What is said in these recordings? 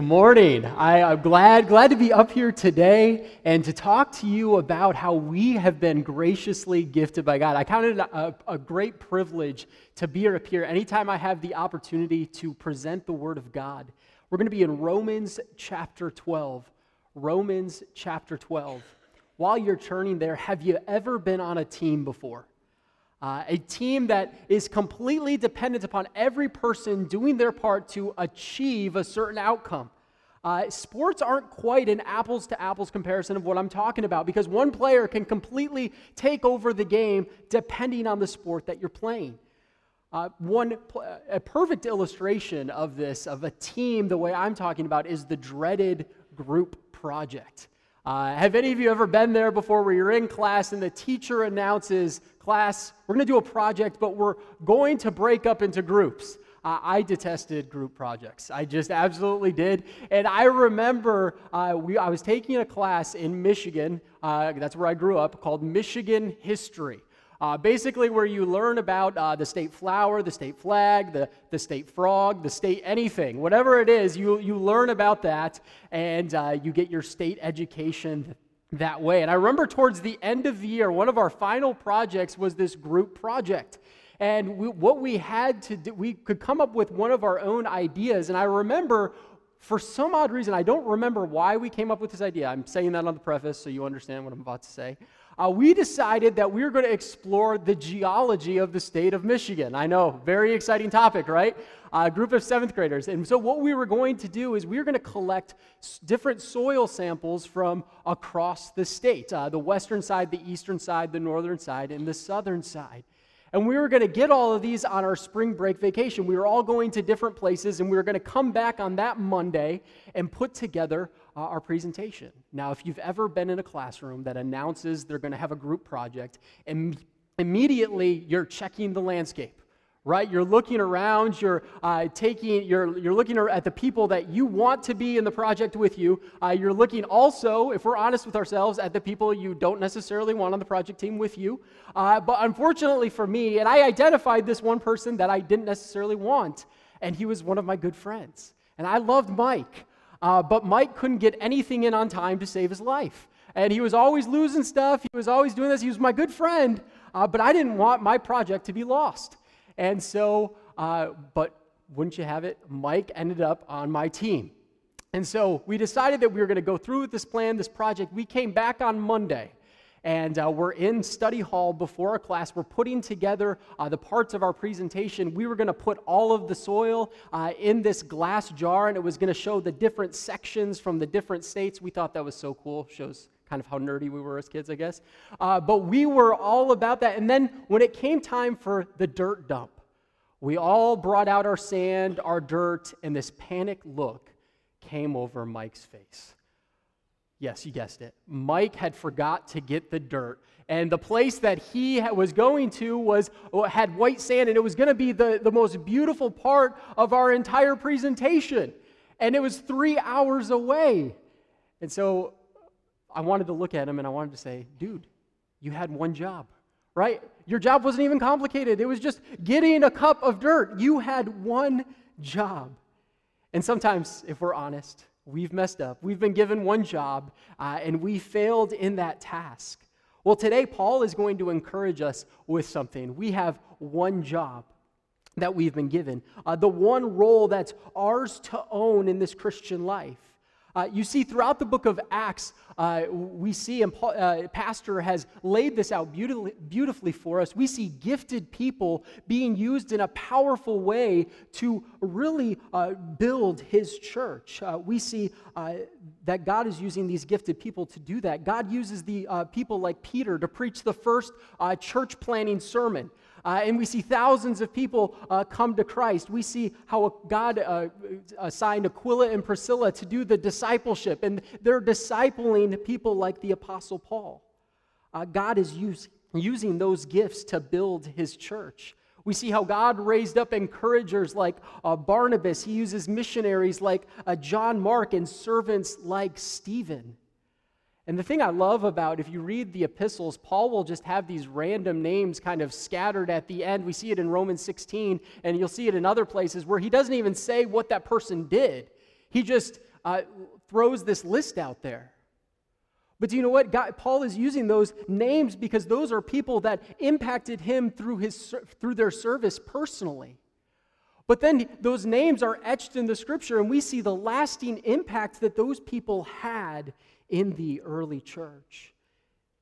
Good morning. I, am glad, glad to be up here today and to talk to you about how we have been graciously gifted by God. I count it a, a great privilege to be up here anytime I have the opportunity to present the Word of God. We're going to be in Romans chapter 12. Romans chapter 12. While you're turning there, have you ever been on a team before? Uh, a team that is completely dependent upon every person doing their part to achieve a certain outcome. Uh, sports aren't quite an apples to apples comparison of what I'm talking about because one player can completely take over the game depending on the sport that you're playing. Uh, one a perfect illustration of this of a team the way i'm talking about is the dreaded group project uh, have any of you ever been there before where you're in class and the teacher announces, class, we're going to do a project, but we're going to break up into groups? Uh, I detested group projects. I just absolutely did. And I remember uh, we, I was taking a class in Michigan, uh, that's where I grew up, called Michigan History. Uh, basically, where you learn about uh, the state flower, the state flag, the, the state frog, the state anything, whatever it is, you, you learn about that and uh, you get your state education that way. And I remember towards the end of the year, one of our final projects was this group project. And we, what we had to do, we could come up with one of our own ideas. And I remember, for some odd reason, I don't remember why we came up with this idea. I'm saying that on the preface so you understand what I'm about to say uh, we decided that we were going to explore the geology of the state of Michigan. I know, very exciting topic, right? A group of seventh graders. And so, what we were going to do is we were going to collect different soil samples from across the state uh, the western side, the eastern side, the northern side, and the southern side. And we were going to get all of these on our spring break vacation. We were all going to different places, and we were going to come back on that Monday and put together uh, our presentation. Now, if you've ever been in a classroom that announces they're going to have a group project, Im- immediately you're checking the landscape right? You're looking around you're uh, taking you're, you're looking at the people that you want to be in the project with you. Uh, you're looking also if we're honest with ourselves at the people you don't necessarily want on the project team with you. Uh, but unfortunately for me and i identified this one person that i didn't necessarily want and he was one of my good friends. And i loved mike uh, but Mike couldn't get anything in on time to save his life. And he was always losing stuff. He was always doing this. He was my good friend, uh, but I didn't want my project to be lost. And so, uh, but wouldn't you have it, Mike ended up on my team. And so we decided that we were going to go through with this plan, this project. We came back on Monday and uh, we're in study hall before a class. We're putting together uh, the parts of our presentation. We were going to put all of the soil uh, in this glass jar, and it was going to show the different sections from the different states. We thought that was so cool. Shows kind of how nerdy we were as kids, I guess. Uh, but we were all about that. And then when it came time for the dirt dump, we all brought out our sand, our dirt, and this panic look came over Mike's face. Yes, you guessed it. Mike had forgot to get the dirt. And the place that he was going to was uh, had white sand, and it was going to be the, the most beautiful part of our entire presentation. And it was three hours away. And so uh, I wanted to look at him and I wanted to say, dude, you had one job, right? Your job wasn't even complicated. It was just getting a cup of dirt. You had one job. And sometimes, if we're honest, We've messed up. We've been given one job, uh, and we failed in that task. Well, today, Paul is going to encourage us with something. We have one job that we've been given, uh, the one role that's ours to own in this Christian life. Uh, you see, throughout the book of Acts, uh, we see, and Paul, uh, Pastor has laid this out beautifully, beautifully for us. We see gifted people being used in a powerful way to really uh, build his church. Uh, we see uh, that God is using these gifted people to do that. God uses the people like Peter to preach the first church planning sermon. Uh, and we see thousands of people uh, come to Christ. We see how God uh, assigned Aquila and Priscilla to do the discipleship, and they're discipling people like the Apostle Paul. Uh, God is use, using those gifts to build his church. We see how God raised up encouragers like uh, Barnabas. He uses missionaries like uh, John Mark and servants like Stephen. And the thing I love about if you read the epistles, Paul will just have these random names kind of scattered at the end. We see it in Romans 16, and you'll see it in other places where he doesn't even say what that person did. He just uh, throws this list out there. But do you know what? God, Paul is using those names because those are people that impacted him through, his, through their service personally. But then those names are etched in the scripture, and we see the lasting impact that those people had in the early church.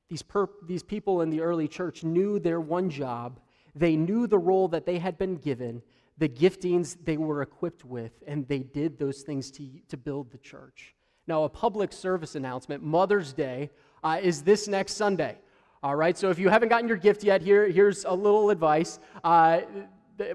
These, per, these people in the early church knew their one job, they knew the role that they had been given, the giftings they were equipped with, and they did those things to, to build the church. Now, a public service announcement Mother's Day uh, is this next Sunday. All right, so if you haven't gotten your gift yet, here, here's a little advice. Uh,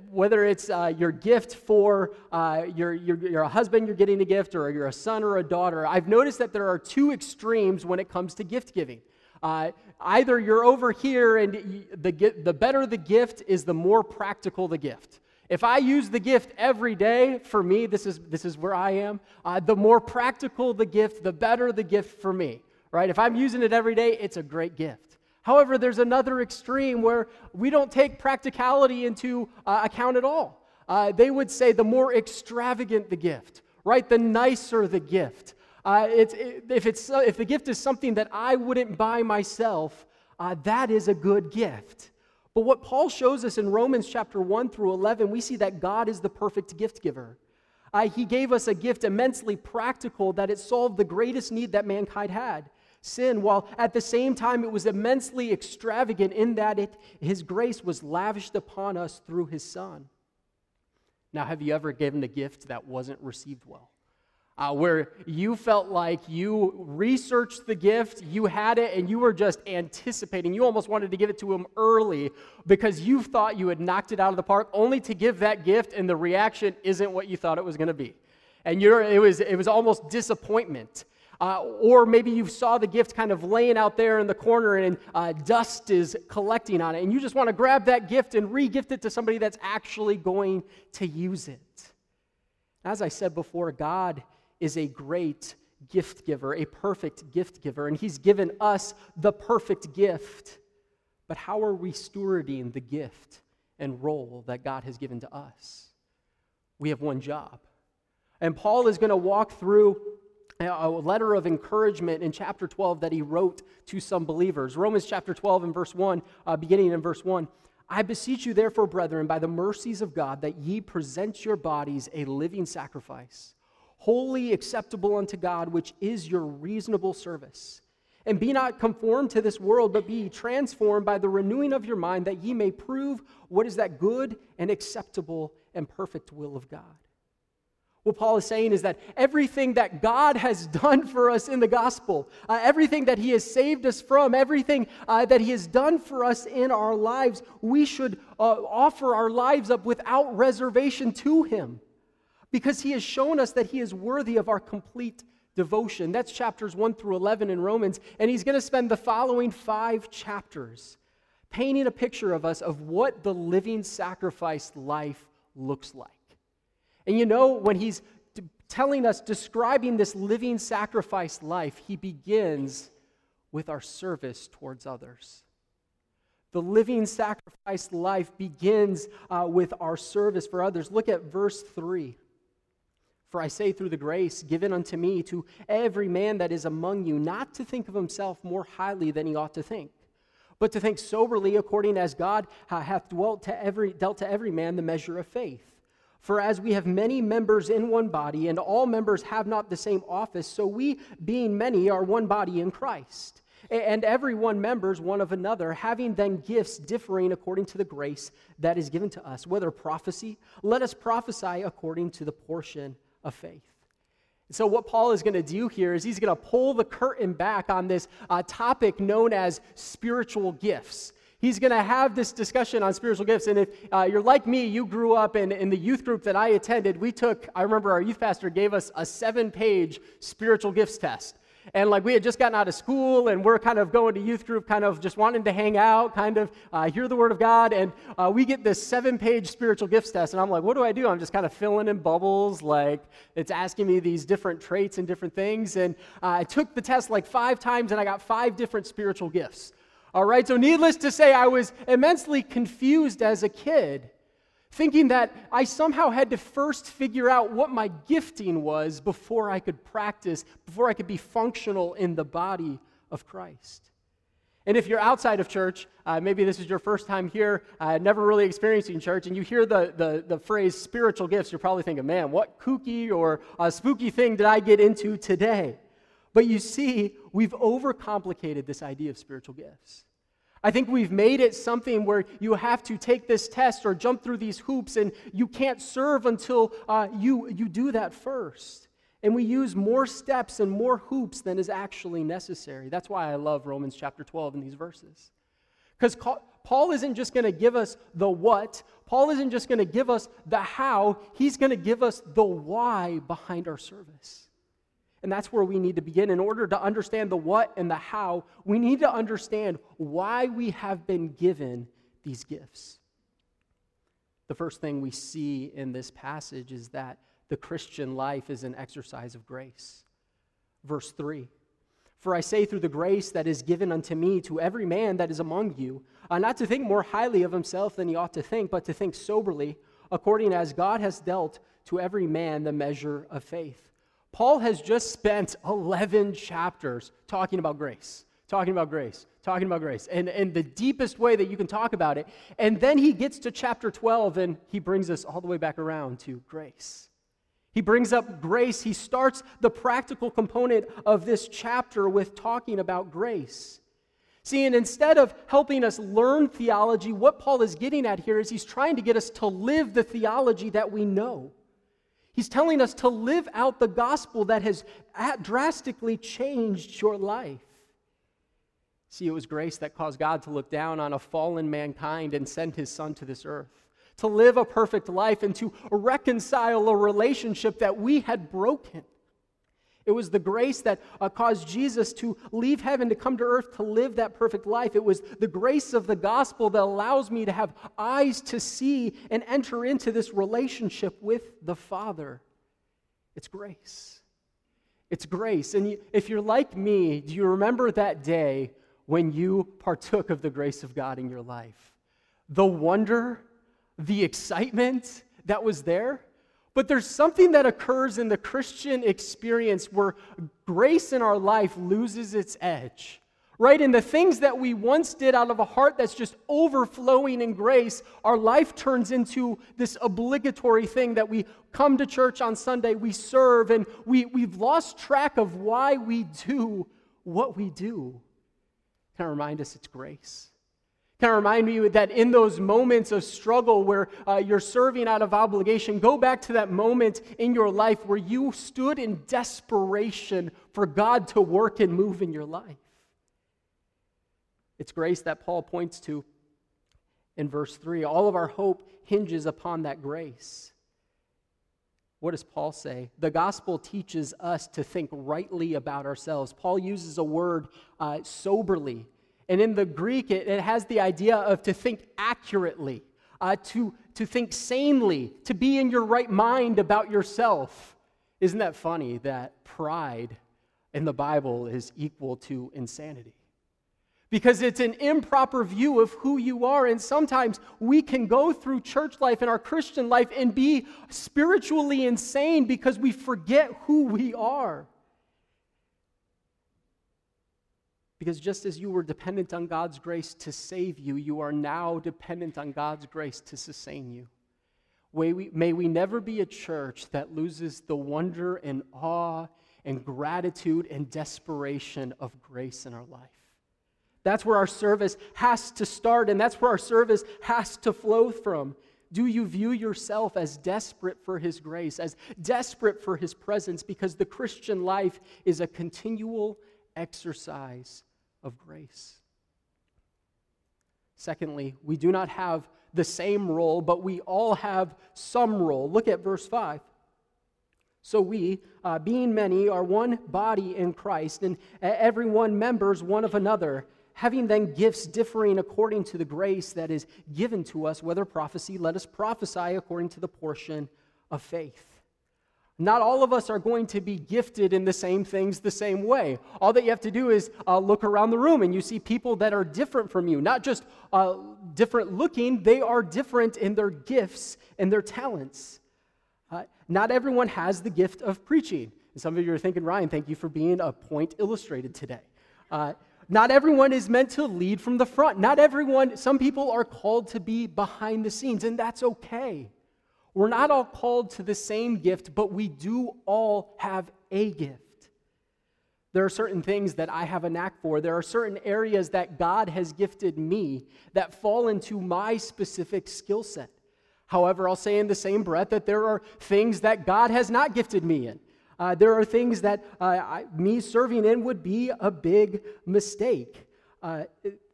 whether it's uh, your gift for uh, your, your, husband, you're getting a gift, or you're a son or a daughter, I've noticed that there are two extremes when it comes to gift giving. Uh, either you're over here, and the, the better the gift is, the more practical the gift. If I use the gift every day, for me, this is, this is where I am, uh, the more practical the gift, the better the gift for me, right? If I'm using it every day, it's a great gift. However, there's another extreme where we don't take practicality into uh, account at all. Uh, they would say the more extravagant the gift, right? The nicer the gift. Uh, it's, it, if, it's, if the gift is something that I wouldn't buy myself, uh, that is a good gift. But what Paul shows us in Romans chapter 1 through 11, we see that God is the perfect gift giver. Uh, he gave us a gift immensely practical that it solved the greatest need that mankind had sin, while at the same time it was immensely extravagant in that it, his grace was lavished upon us through his Son. Now, have you ever given a gift that wasn't received well? uh, where you felt like you researched the gift, you had it, and you were just anticipating. You almost wanted to give it to him early because you thought you had knocked it out of the park, only to give that gift, and the reaction isn't what you thought it was going to be. And you're, it, was, it was almost disappointment. Uh, or maybe you saw the gift kind of laying out there in the corner and uh, dust is collecting on it, and you just want to grab that gift and re gift it to somebody that's actually going to use it. As I said before, God is a great gift giver, a perfect gift giver, and He's given us the perfect gift. But how are we stewarding the gift and role that God has given to us? We have one job. And Paul is going to walk through a letter of encouragement in chapter 12 that he wrote to some believers. Romans chapter 12 and verse 1, uh, beginning in verse 1. I beseech you, therefore, brethren, by the mercies of God, that ye present your bodies a living sacrifice Holy, acceptable unto God, which is your reasonable service. And be not conformed to this world, but be transformed by the renewing of your mind, that ye may prove what is that good and acceptable and perfect will of God. What Paul is saying is that everything that God has done for us in the gospel, uh, everything that He has saved us from, everything uh, that He has done for us in our lives, we should uh, offer our lives up without reservation to Him because he has shown us that he is worthy of our complete devotion. That's chapters 1 through 11 in Romans. And he's going to spend the following five chapters painting a picture of us of what the living sacrifice life looks like. And you know, when he's telling us, describing this living sacrifice life, he begins with our service towards others. The living sacrifice life begins uh, with our service for others. Look at verse 3. For I say through the grace given unto me to every man that is among you, not to think of himself more highly than he ought to think, but to think soberly according as God hath dwelt to every, dealt to every man the measure of faith. For as we have many members in one body, and all members have not the same office, so we, being many, are one body in Christ. And every one members one of another, having then gifts differing according to the grace that is given to us. Whether prophecy, let us prophesy according to the portion of faith. So, what Paul is going to do here is he's going to pull the curtain back on this uh, topic known as spiritual gifts. He's going to have this discussion on spiritual gifts. And if uh, you're like me, you grew up in, in the youth group that I attended, we took, I remember our youth pastor gave us a seven page spiritual gifts test. And like we had just gotten out of school and we're kind of going to youth group, kind of just wanting to hang out, kind of uh, hear the word of God. And uh, we get this seven page spiritual gifts test. And I'm like, what do I do? I'm just kind of filling in bubbles. Like it's asking me these different traits and different things. And uh, I took the test like five times and I got five different spiritual gifts. All right. So needless to say, I was immensely confused as a kid thinking that I somehow had to first figure out what my gifting was before I could practice, before I could be functional in the body of Christ. And if you're outside of church, uh, maybe this is your first time here, uh, never really experiencing church, and you hear the, the, the phrase spiritual gifts, you're probably thinking, man, what kooky or uh, spooky thing did I get into today? But you see, we've overcomplicated this idea of spiritual gifts. I think we've made it something where you have to take this test or jump through these hoops, and you can't serve until uh, you, you do that first. And we use more steps and more hoops than is actually necessary. That's why I love Romans chapter 12 in these verses. Because Paul isn't just going to give us the what, Paul isn't just going to give us the how, he's going to give us the why behind our service. And that's where we need to begin. In order to understand the what and the how, we need to understand why we have been given these gifts. The first thing we see in this passage is that the Christian life is an exercise of grace. Verse 3 For I say, through the grace that is given unto me to every man that is among you, uh, not to think more highly of himself than he ought to think, but to think soberly, according as God has dealt to every man the measure of faith. Paul has just spent 11 chapters talking about grace, talking about grace, talking about grace, and, and the deepest way that you can talk about it. And then he gets to chapter 12 and he brings us all the way back around to grace. He brings up grace. He starts the practical component of this chapter with talking about grace. See, and instead of helping us learn theology, what Paul is getting at here is he's trying to get us to live the theology that we know. He's telling us to live out the gospel that has drastically changed your life. See, it was grace that caused God to look down on a fallen mankind and send his son to this earth to live a perfect life and to reconcile a relationship that we had broken. It was the grace that uh, caused Jesus to leave heaven to come to earth to live that perfect life. It was the grace of the gospel that allows me to have eyes to see and enter into this relationship with the Father. It's grace. It's grace. And if you're like me, do you remember that day when you partook of the grace of God in your life? The wonder the excitement that was there. But there's something that occurs in the Christian experience where grace in our life loses its edge, right? And the things that we once did out of a heart that's just overflowing in grace, our life turns into this obligatory thing that we come to church on Sunday, we serve, and we, we've lost track of why we do what we do. Can I remind us it's grace? Can remind you that in those moments of struggle where uh, you're serving out of obligation, go back to that moment in your life where you stood in desperation for God to work and move in your life. It's grace that Paul points to in verse 3. All of our hope hinges upon that grace. What does Paul say? The gospel teaches us to think rightly about ourselves. Paul uses a word uh, soberly and in the Greek, it, it has the idea of to think accurately, uh, to, to think sanely, to be in your right mind about yourself. Isn't that funny that pride in the Bible is equal to insanity? Because it's an improper view of who you are. And sometimes we can go through church life and our Christian life and be spiritually insane because we forget who we are. Because just as you were dependent on God's grace to save you, you are now dependent on God's grace to sustain you. May we, may we never be a church that loses the wonder and awe and gratitude and desperation of grace in our life. That's where our service has to start, and that's where our service has to flow from. Do you view yourself as desperate for His grace, as desperate for His presence? Because the Christian life is a continual exercise of grace. Secondly, we do not have the same role, but we all have some role. Look at verse 5. So we, uh, being many, are one body in Christ, and every one members one of another, having then gifts differing according to the grace that is given to us, whether prophecy, let us prophesy according to the portion of faith. Not all of us are going to be gifted in the same things the same way. All that you have to do is uh, look around the room and you see people that are different from you, not just uh, different looking, they are different in their gifts and their talents. Uh, not everyone has the gift of preaching. And some of you are thinking, Ryan, thank you for being a point illustrated today. Uh, not everyone is meant to lead from the front. Not everyone, some people are called to be behind the scenes, and that's okay. We're not all called to the same gift, but we do all have a gift. There are certain things that I have a knack for. There are certain areas that God has gifted me that fall into my specific skill set. However, I'll say in the same breath that there are things that God has not gifted me in. Uh, there are things that uh, I, me serving in would be a big mistake. Uh,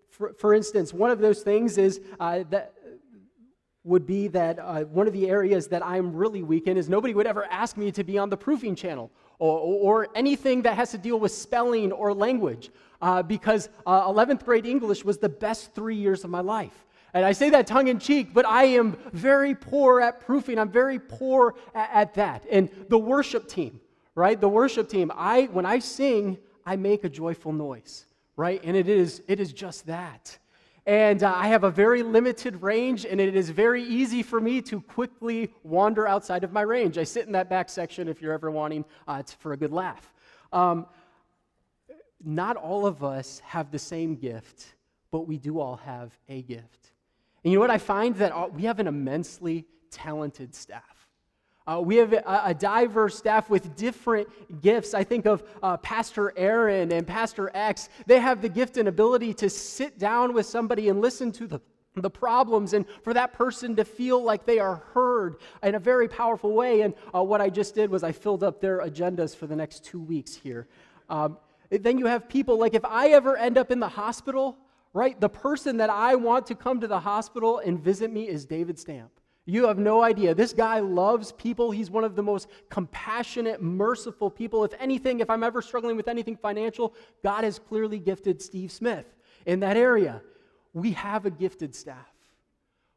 for, for, instance, one of those things is uh, that would be that uh, one of the areas that I'm really weak in is nobody would ever ask me to be on the proofing channel or, or anything that has to deal with spelling or language uh, because 11th grade English was the best three years of my life. And I say that tongue in cheek, but I am very poor at proofing. I'm very poor at, at that. And the worship team, right? The worship team, I when I sing, I make a joyful noise, right? And it is it is just that. And uh, I have a very limited range, and it is very easy for me to quickly wander outside of my range. I sit in that back section if you're ever wanting uh, for a good laugh. Um, not all of us have the same gift, but we do all have a gift. And you know what? I find that all, we have an immensely talented staff. Uh, we have a, a, diverse staff with different gifts. I think of uh, Pastor Aaron and Pastor X. They have the gift and ability to sit down with somebody and listen to the, the problems and for that person to feel like they are heard in a very powerful way. And uh, what I just did was I filled up their agendas for the next two weeks here. Um, then you have people like if I ever end up in the hospital, right, the person that I want to come to the hospital and visit me is David Stamp. You have no idea. This guy loves people. He's one of the most compassionate, merciful people. If anything, if I'm ever struggling with anything financial, God has clearly gifted Steve Smith in that area. We have a gifted staff.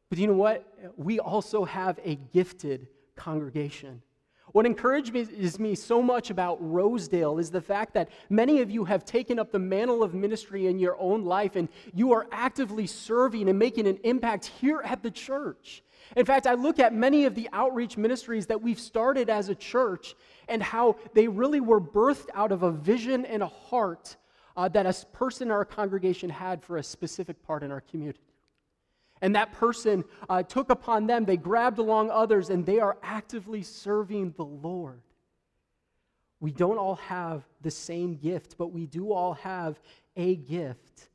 But you know what? We also have a gifted congregation. What encourages me so much about Rosedale is the fact that many of you have taken up the mantle of ministry in your own life and you are actively serving and making an impact here at the church. In fact, I look at many of the outreach ministries that we've started as a church and how they really were birthed out of a vision and a heart uh, that a person in our congregation had for a specific part in our community. And that person uh, took upon them, they grabbed along others, and they are actively serving the Lord. We don't all have the same gift, but we do all have a gift.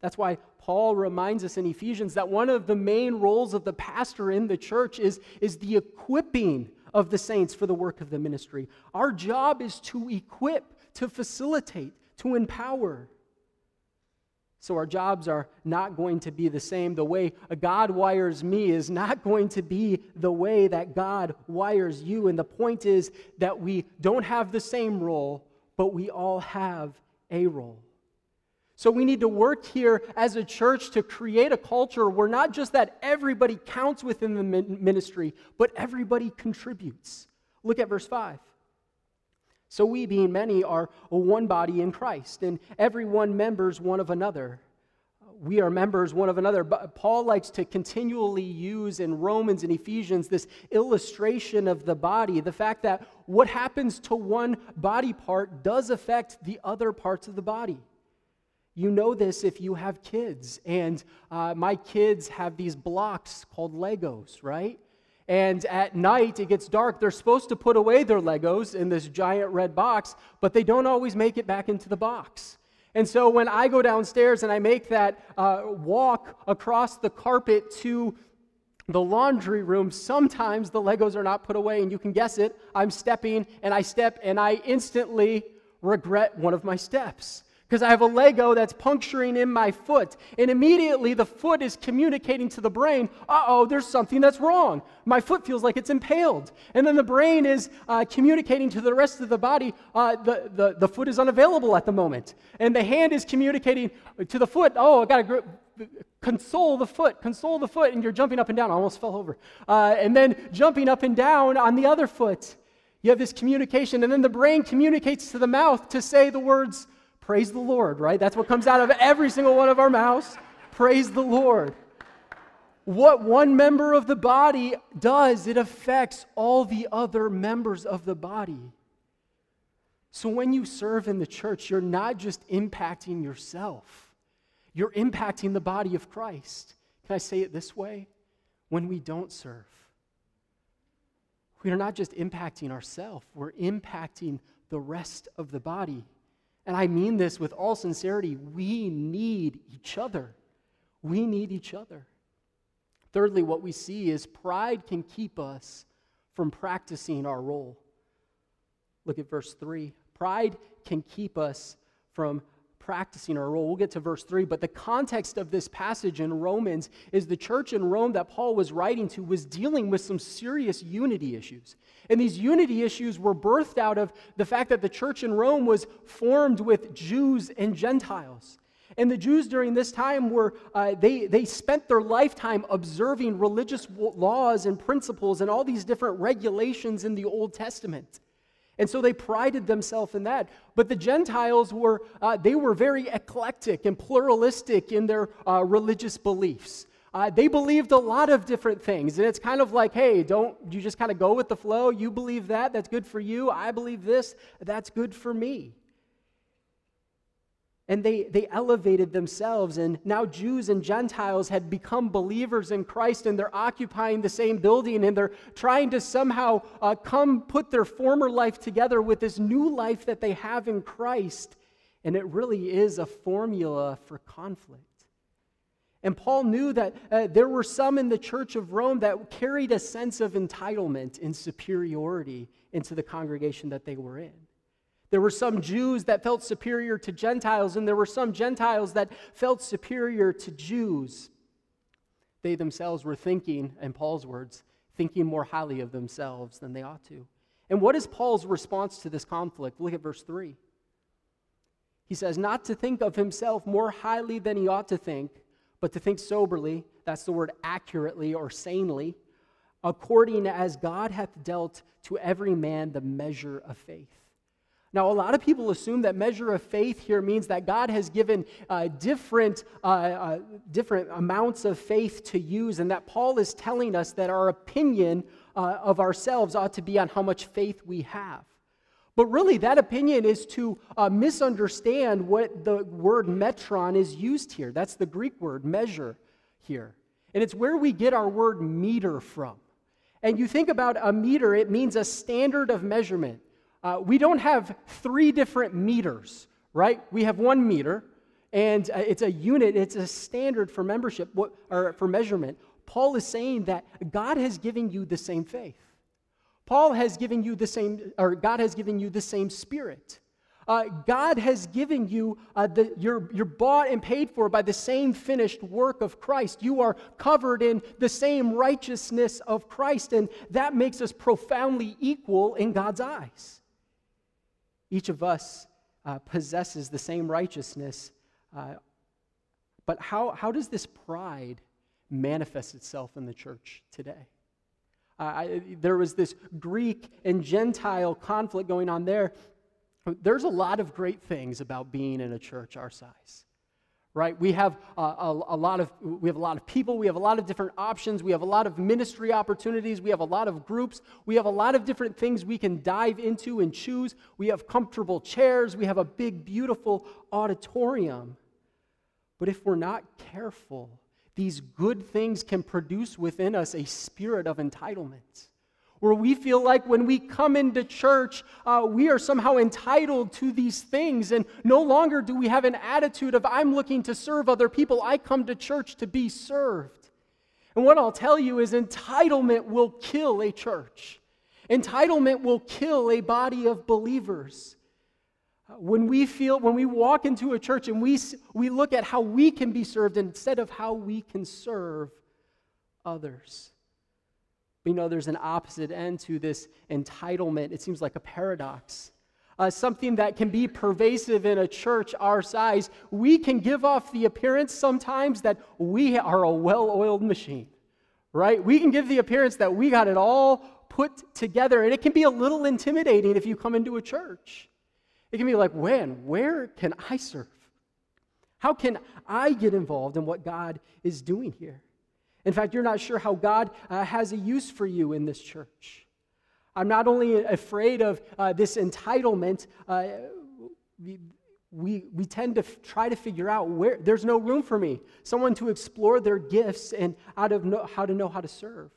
That's why Paul reminds us in Ephesians that one of the main roles of the pastor in the church is, is the equipping of the saints for the work of the ministry. Our job is to equip, to facilitate, to empower. So our jobs are not going to be the same. The way God wires me is not going to be the way that God wires you. And the point is that we don't have the same role, but we all have a role. So we need to work here as a church to create a culture where not just that everybody counts within the ministry, but everybody contributes. Look at verse 5. So we, being many, are one body in Christ, and every one members one of another. We are members one of another. But Paul likes to continually use in Romans and Ephesians this illustration of the body, the fact that what happens to one body part does affect the other parts of the body. You know this if you have kids. And uh, my kids have these blocks called Legos, right? And at night, it gets dark. They're supposed to put away their Legos in this giant red box, but they don't always make it back into the box. And so when I go downstairs and I make that uh, walk across the carpet to the laundry room, sometimes the Legos are not put away, and you can guess it. I'm stepping and I step and I instantly regret one of my steps because I have a Lego that's puncturing in my foot. And immediately the foot is communicating to the brain, uh oh, there's something that's wrong. My foot feels like it's impaled. And then the brain is uh, communicating to the rest of the body, uh, the, the, the foot is unavailable at the moment. And the hand is communicating to the foot, oh, I got to gr- console the foot, console the foot. And you're jumping up and down. I almost fell over. Uh, and then jumping up and down on the other foot. You have this communication, and then the brain communicates to the mouth to say the words, Praise the Lord, right? That's what comes out of every single one of our mouths. Praise the Lord. What one member of the body does, it affects all the other members of the body. So when you serve in the church, you're not just impacting yourself, you're impacting the body of Christ. Can I say it this way? When we don't serve, we are not just impacting ourselves, we're impacting the rest of the body. And I mean this with all sincerity. We need each other. We need each other. Thirdly, what we see is pride can keep us from practicing our role. Look at verse 3. Pride can keep us from practicing our role. We'll get to verse 3, but the context of this passage in Romans is the church in Rome that Paul was writing to was dealing with some serious unity issues. And these unity issues were birthed out of the fact that the church in Rome was formed with Jews and Gentiles. And the Jews during this time were, uh, they, they spent their lifetime observing religious laws and principles and all these different regulations in the Old Testament. And so they prided themselves in that. But the Gentiles were, uh, they were very eclectic and pluralistic in their uh, religious beliefs. Uh, they believed a lot of different things. And it's kind of like, hey, don't you just kind of go with the flow? You believe that, that's good for you. I believe this, that's good for me and they, they elevated themselves. And now Jews and Gentiles had become believers in Christ, and they're occupying the same building, and they're trying to somehow uh, come put their former life together with this new life that they have in Christ. And it really is a formula for conflict. And Paul knew that uh, there were some in the church of Rome that carried a sense of entitlement and superiority into the congregation that they were in. There were some Jews that felt superior to Gentiles, and there were some Gentiles that felt superior to Jews. They themselves were thinking, in Paul's words, thinking more highly of themselves than they ought to. And what is Paul's response to this conflict? Look at verse 3. He says, Not to think of himself more highly than he ought to think, but to think soberly, that's the word accurately or sanely, according as God hath dealt to every man the measure of faith. Now, a lot of people assume that measure of faith here means that God has given uh, different, uh, uh, different amounts of faith to use, and that Paul is telling us that our opinion uh, of ourselves ought to be on how much faith we have. But really, that opinion is to uh, misunderstand what the word metron is used here. That's the Greek word, measure, here. And it's where we get our word meter from. And you think about a meter, it means a standard of measurement. Uh, we don't have three different meters, right? We have one meter, and uh, it's a unit, it's a standard for membership or for measurement. Paul is saying that God has given you the same faith. Paul has given you the same, or God has given you the same spirit. Uh, God has given you, uh, the, you're, you're bought and paid for by the same finished work of Christ. You are covered in the same righteousness of Christ, and that makes us profoundly equal in God's eyes. Each of us uh, possesses the same righteousness. Uh, but how, how does this pride manifest itself in the church today? Uh, I, there was this Greek and Gentile conflict going on there. There's a lot of great things about being in a church our size right? We have uh, a, a, lot of we have a lot of people we have a lot of different options we have a lot of ministry opportunities we have a lot of groups we have a lot of different things we can dive into and choose. We have comfortable chairs we have a big beautiful auditorium. But if we're not careful these good things can produce within us a spirit of entitlement where we feel like when we come into church, uh, we are somehow entitled to these things. And no longer do we have an attitude of, I'm looking to serve other people. I come to church to be served. And what I'll tell you is entitlement will kill a church, entitlement will kill a body of believers. When we feel, when we walk into a church and we, we look at how we can be served instead of how we can serve others. But you know, there's an opposite end to this entitlement. It seems like a paradox. Uh, something that can be pervasive in a church our size. We can give off the appearance sometimes that we are a well oiled machine, right? We can give the appearance that we got it all put together. And it can be a little intimidating if you come into a church. It can be like, when? Where can I serve? How can I get involved in what God is doing here? In fact, you're not sure how God uh, has a use for you in this church. I'm not only afraid of uh, this entitlement, uh, we, we, tend to f- try to figure out where there's no room for me, someone to explore their gifts and out of how to know how to serve.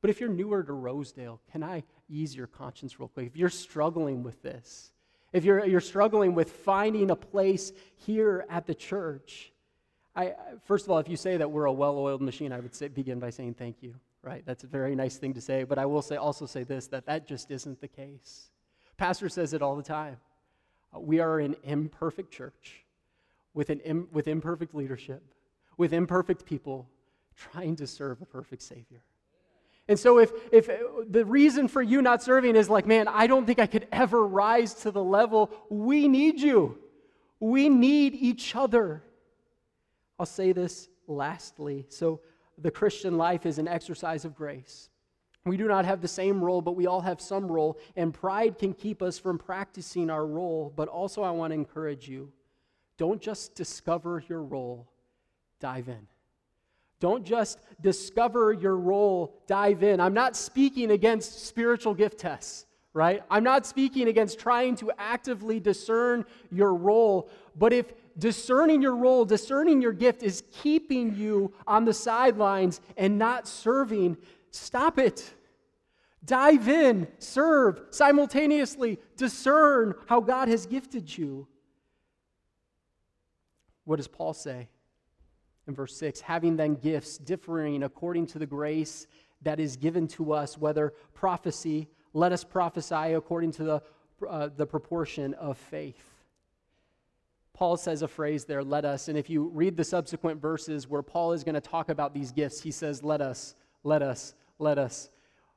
But if you're newer to Rosedale, can I ease your conscience real quick? If you're struggling with this, if you're, you're struggling with finding a place here at the church, I, first of all, if you say that we're a well oiled machine, I would say, begin by saying thank you, right? That's a very nice thing to say. But I will say, also say this that that just isn't the case. Pastor says it all the time. We are an imperfect church with, an Im, with imperfect leadership, with imperfect people trying to serve a perfect Savior. And so, if, if uh, the reason for you not serving is like, man, I don't think I could ever rise to the level, we need you. We need each other. I'll say this lastly. So, the Christian life is an exercise of grace. We do not have the same role, but we all have some role, and pride can keep us from practicing our role. But also, I want to encourage you don't just discover your role, dive in. Don't just discover your role, dive in. I'm not speaking against spiritual gift tests, right? I'm not speaking against trying to actively discern your role, but if discerning your role, discerning your gift is keeping you on the sidelines and not serving, stop it. Dive in, serve, simultaneously discern how God has gifted you. What does Paul say in verse 6? Having then gifts differing according to the grace that is given to us, whether prophecy, let us prophesy according to the, uh, the proportion of faith. Paul says a phrase there, let us. And if you read the subsequent verses where Paul is going to talk about these gifts, he says, let us, let us, let us.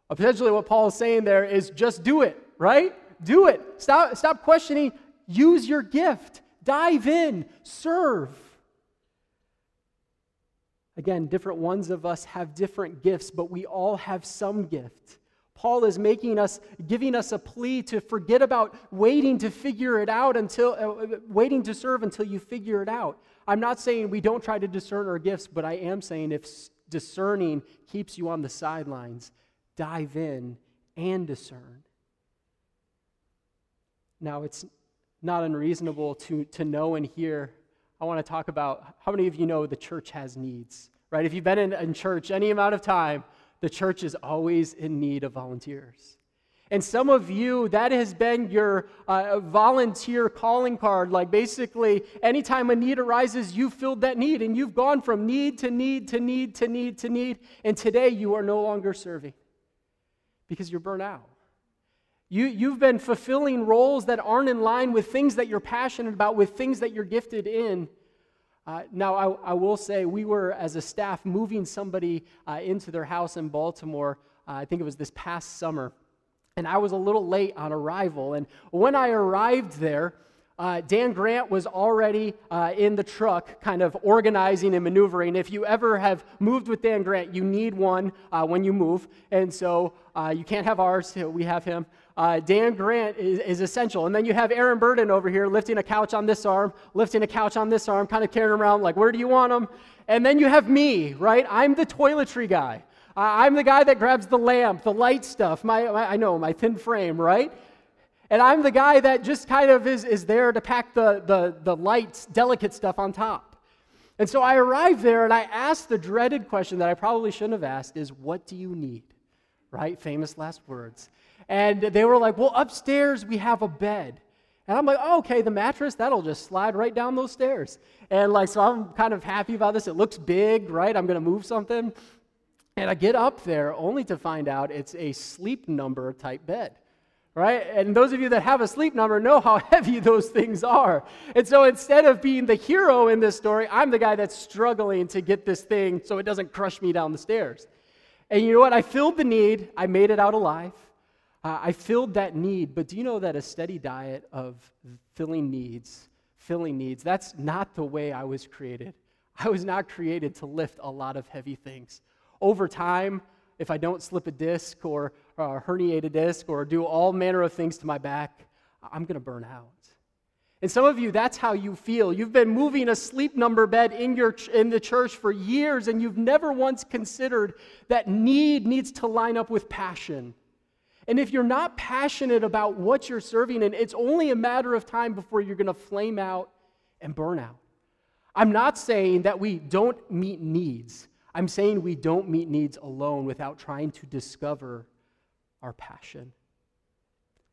Potentially, what Paul is saying there is just do it, right? Do it. Stop, stop questioning. Use your gift. Dive in. Serve. Again, different ones of us have different gifts, but we all have some gift. Paul is making us, giving us a plea to forget about waiting to figure it out until, uh, waiting to serve until you figure it out. I'm not saying we don't try to discern our gifts, but I am saying if discerning keeps you on the sidelines, dive in and discern. Now, it's not unreasonable to, to know and hear. I want to talk about how many of you know the church has needs, right? If you've been in, in church any amount of time, the church is always in need of volunteers. And some of you, that has been your uh, volunteer calling card. Like basically, anytime a need arises, you filled that need and you've gone from need to need to need to need to need. And today you are no longer serving because you're burnt out. You, you've been fulfilling roles that aren't in line with things that you're passionate about, with things that you're gifted in. Uh, now, I, I, will say, we were, as a staff, moving somebody uh, into their house in Baltimore. Uh, I think it was this past summer. And I was a little late on arrival. And when I arrived there, uh, Dan Grant was already uh, in the truck, kind of organizing and maneuvering. If you ever have moved with Dan Grant, you need one uh, when you move. And so you can't have ours, we have him uh, Dan Grant is, is, essential. And then you have Aaron Burden over here lifting a couch on this arm, lifting a couch on this arm, kind of carrying around, like, where do you want them? And then you have me, right? I'm the toiletry guy. I'm the guy that grabs the lamp, the light stuff, my, my, I know, my thin frame, right? And I'm the guy that just kind of is, is there to pack the, the, the light, delicate stuff on top. And so I arrived there and I asked the dreaded question that I probably shouldn't have asked is, what do you need? Right? Famous last words. And they were like, well, upstairs we have a bed. And I'm like, oh, okay, the mattress, that'll just slide right down those stairs. And like, so I'm kind of happy about this. It looks big, right? I'm going to move something. And I get up there only to find out it's a sleep number type bed, right? And those of you that have a sleep number know how heavy those things are. And so instead of being the hero in this story, I'm the guy that's struggling to get this thing so it doesn't crush me down the stairs. And you know what? I filled the need, I made it out alive. Uh, I filled that need, but do you know that a steady diet of filling needs, filling needs, that's not the way I was created. I was not created to lift a lot of heavy things. Over time, if I don't slip a disc or or herniate a disc or do all manner of things to my back, I'm going to burn out. And some of you, that's how you feel. You've been moving a sleep number bed in, your, in the church for years, and you've never once considered that need needs to line up with passion. And if you're not passionate about what you're serving in, it's only a matter of time before you're going to flame out and burn out. I'm not saying that we don't meet needs. I'm saying we don't meet needs alone without trying to discover our passion.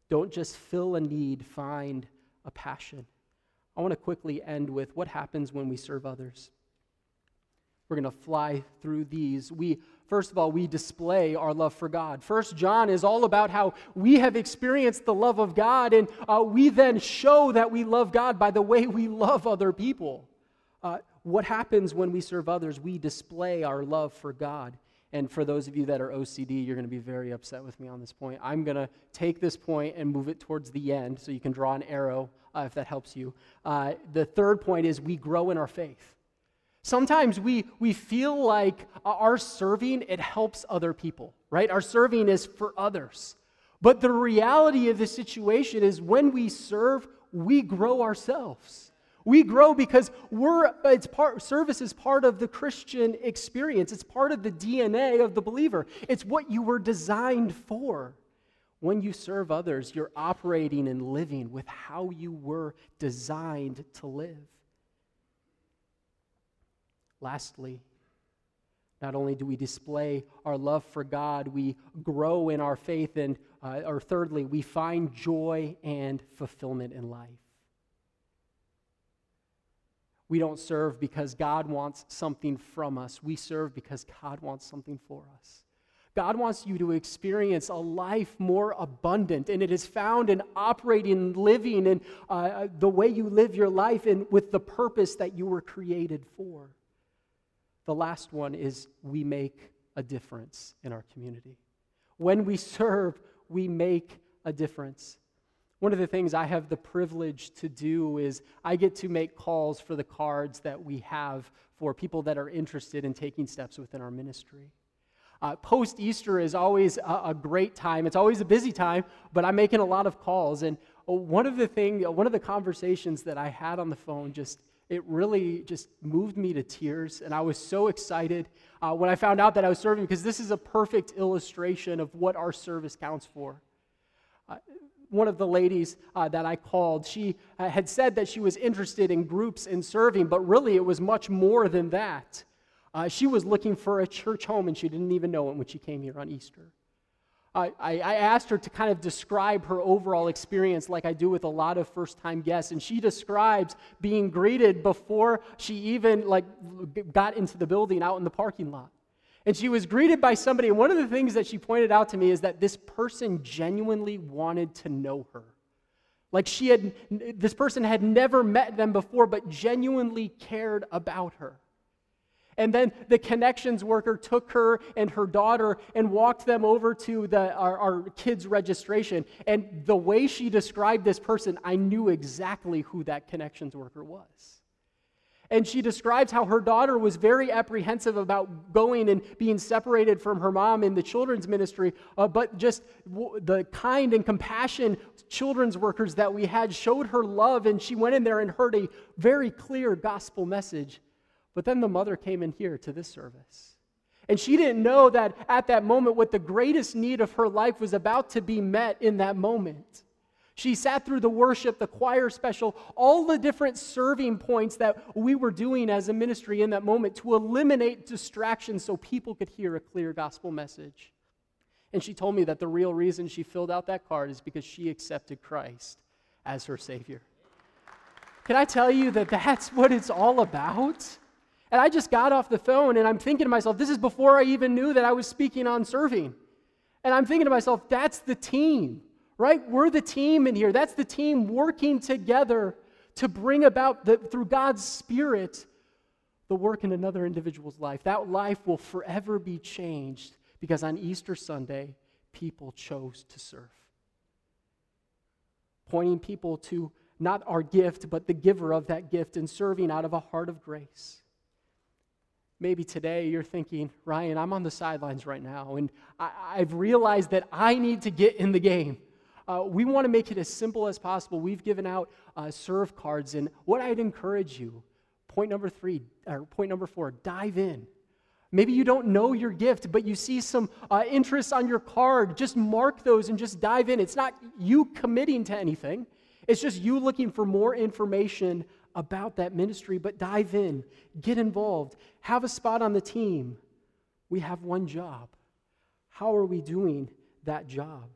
Don't just fill a need, find a passion. I want to quickly end with what happens when we serve others. We're going to fly through these. We first of all, we display our love for God. First John is all about how we have experienced the love of God, and uh, we then show that we love God by the way we love other people. Uh, what happens when we serve others? We display our love for God. And for those of you that are OCD, you're going to be very upset with me on this point. I'm going to take this point and move it towards the end so you can draw an arrow uh, if that helps you. Uh, the third point is we grow in our faith. Sometimes we, we feel like our serving, it helps other people, right? Our serving is for others. But the reality of the situation is when we serve, we grow ourselves. We grow because we're, it's part, service is part of the Christian experience. It's part of the DNA of the believer. It's what you were designed for. When you serve others, you're operating and living with how you were designed to live. Lastly, not only do we display our love for God, we grow in our faith, and uh, or thirdly, we find joy and fulfillment in life. We don't serve because God wants something from us. We serve because God wants something for us. God wants you to experience a life more abundant, and it is found in operating, living, and uh, the way you live your life, and with the purpose that you were created for. The last one is we make a difference in our community. When we serve, we make a difference. One of the things I have the privilege to do is I get to make calls for the cards that we have for people that are interested in taking steps within our ministry. Uh, Post Easter is always a, a, great time. It's always a busy time, but I'm making a lot of calls. And uh, one of the thing, one of the conversations that I had on the phone just it really just moved me to tears, and I was so excited uh, when I found out that I was serving because this is a perfect illustration of what our service counts for. Uh, one of the ladies uh, that I called, she uh, had said that she was interested in groups and serving, but really it was much more than that. Uh, she was looking for a church home and she didn't even know it when she came here on Easter. I, I asked her to kind of describe her overall experience, like I do with a lot of first-time guests, and she describes being greeted before she even like got into the building out in the parking lot. And she was greeted by somebody, and one of the things that she pointed out to me is that this person genuinely wanted to know her. Like she had, this person had never met them before, but genuinely cared about her. And then the connections worker took her and her daughter and walked them over to the, our, our kids' registration. And the way she described this person, I knew exactly who that connections worker was. And she describes how her daughter was very apprehensive about going and being separated from her mom in the children's ministry, uh, but just w- the kind and compassion children's workers that we had showed her love, and she went in there and heard a very clear gospel message. But then the mother came in here to this service. And she didn't know that at that moment, what the greatest need of her life was about to be met in that moment. She sat through the worship, the choir special, all the different serving points that we were doing as a ministry in that moment to eliminate distractions so people could hear a clear gospel message. And she told me that the real reason she filled out that card is because she accepted Christ as her Savior. Can I tell you that that's what it's all about? And I just got off the phone and I'm thinking to myself, this is before I even knew that I was speaking on serving. And I'm thinking to myself, that's the team right? We're the team in here. That's the team working together to bring about, the, through God's Spirit, the work in another individual's life. That life will forever be changed because on Easter Sunday, people chose to serve. Pointing people to not our gift, but the giver of that gift and serving out of a heart of grace. maybe today you're thinking, Ryan, I'm on the sidelines right now, and I, have realized that I need to get in the game. Uh, we want to make it as simple as possible. We've given out uh, serve cards, and what I'd encourage you, point number three, or point number four, dive in. Maybe you don't know your gift, but you see some uh, interest on your card. Just mark those and just dive in. It's not you committing to anything, it's just you looking for more information about that ministry, but dive in, get involved, have a spot on the team. We have one job. How are we doing that job?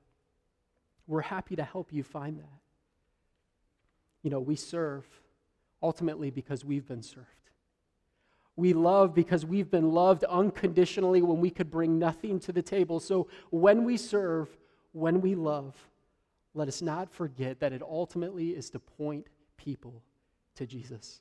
We're happy to help you find that. You know, we serve ultimately because we've been served. We love because we've been loved unconditionally when we could bring nothing to the table. So when we serve, when we love, let us not forget that it ultimately is to point people to Jesus.